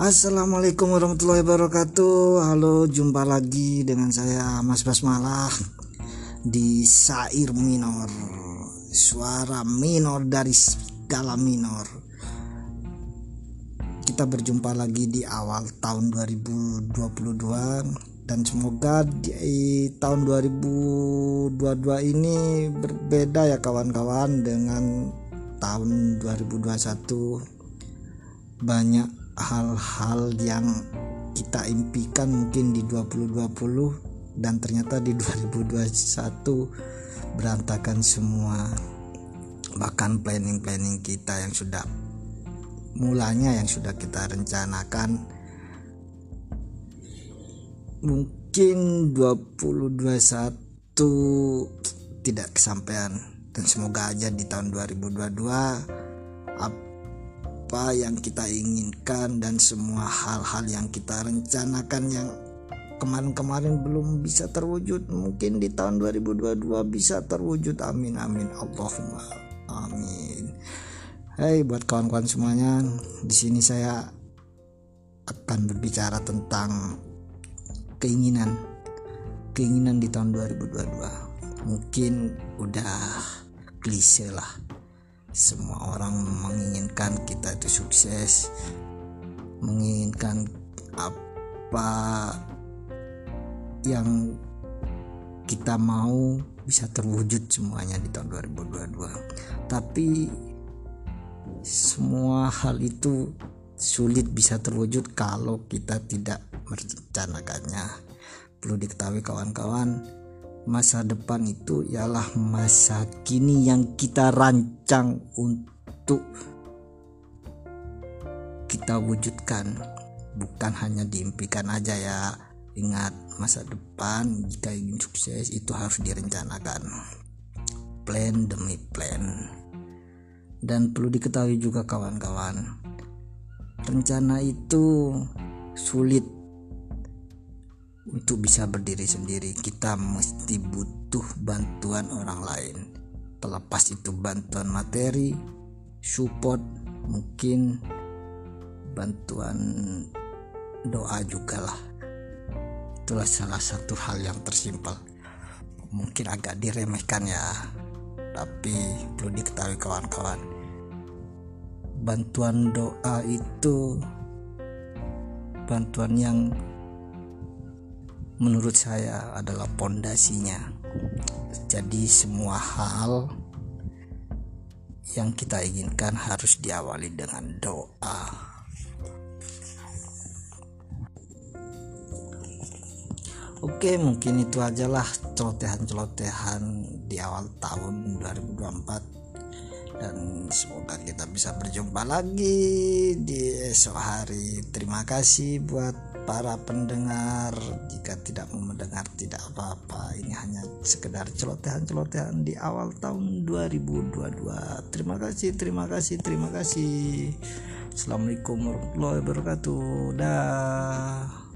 Assalamualaikum warahmatullahi wabarakatuh. Halo jumpa lagi dengan saya Mas Basmalah Di Sair Minor. Suara minor dari skala minor. Kita berjumpa lagi di awal tahun 2022 Dan semoga di tahun 2022 ini berbeda ya kawan-kawan Dengan tahun 2021 Banyak hal-hal yang kita impikan mungkin di 2020 dan ternyata di 2021 berantakan semua. Bahkan planning-planning kita yang sudah mulanya yang sudah kita rencanakan. Mungkin 2021 tidak kesampaian. Dan semoga aja di tahun 2022 apa yang kita inginkan dan semua hal-hal yang kita rencanakan yang kemarin-kemarin belum bisa terwujud. Mungkin di tahun 2022 bisa terwujud. Amin amin. Allahumma amin. Hai hey, buat kawan-kawan semuanya di sini saya akan berbicara tentang keinginan keinginan di tahun 2022 mungkin udah klise lah semua orang menginginkan kita itu sukses menginginkan apa yang kita mau bisa terwujud semuanya di tahun 2022 tapi semua hal itu sulit bisa terwujud kalau kita tidak merencanakannya. Perlu diketahui kawan-kawan masa depan itu ialah masa kini yang kita rancang untuk kita wujudkan. Bukan hanya diimpikan aja ya. Ingat masa depan jika ingin sukses itu harus direncanakan. Plan demi plan. Dan perlu diketahui juga kawan-kawan rencana itu sulit untuk bisa berdiri sendiri kita mesti butuh bantuan orang lain. Terlepas itu bantuan materi support mungkin bantuan doa juga lah. Itulah salah satu hal yang tersimpel. Mungkin agak diremehkan ya tapi perlu diketahui kawan-kawan. Bantuan doa itu bantuan yang menurut saya adalah pondasinya. Jadi semua hal yang kita inginkan harus diawali dengan doa. Oke, mungkin itu ajalah celotehan-celotehan di awal tahun 2024 dan semoga kita bisa berjumpa lagi di esok hari. Terima kasih buat para pendengar jika tidak mau mendengar tidak apa-apa. Ini hanya sekedar celotehan-celotehan di awal tahun 2022 terima kasih terima kasih terima kasih. Assalamualaikum warahmatullahi wabarakatuh. Dah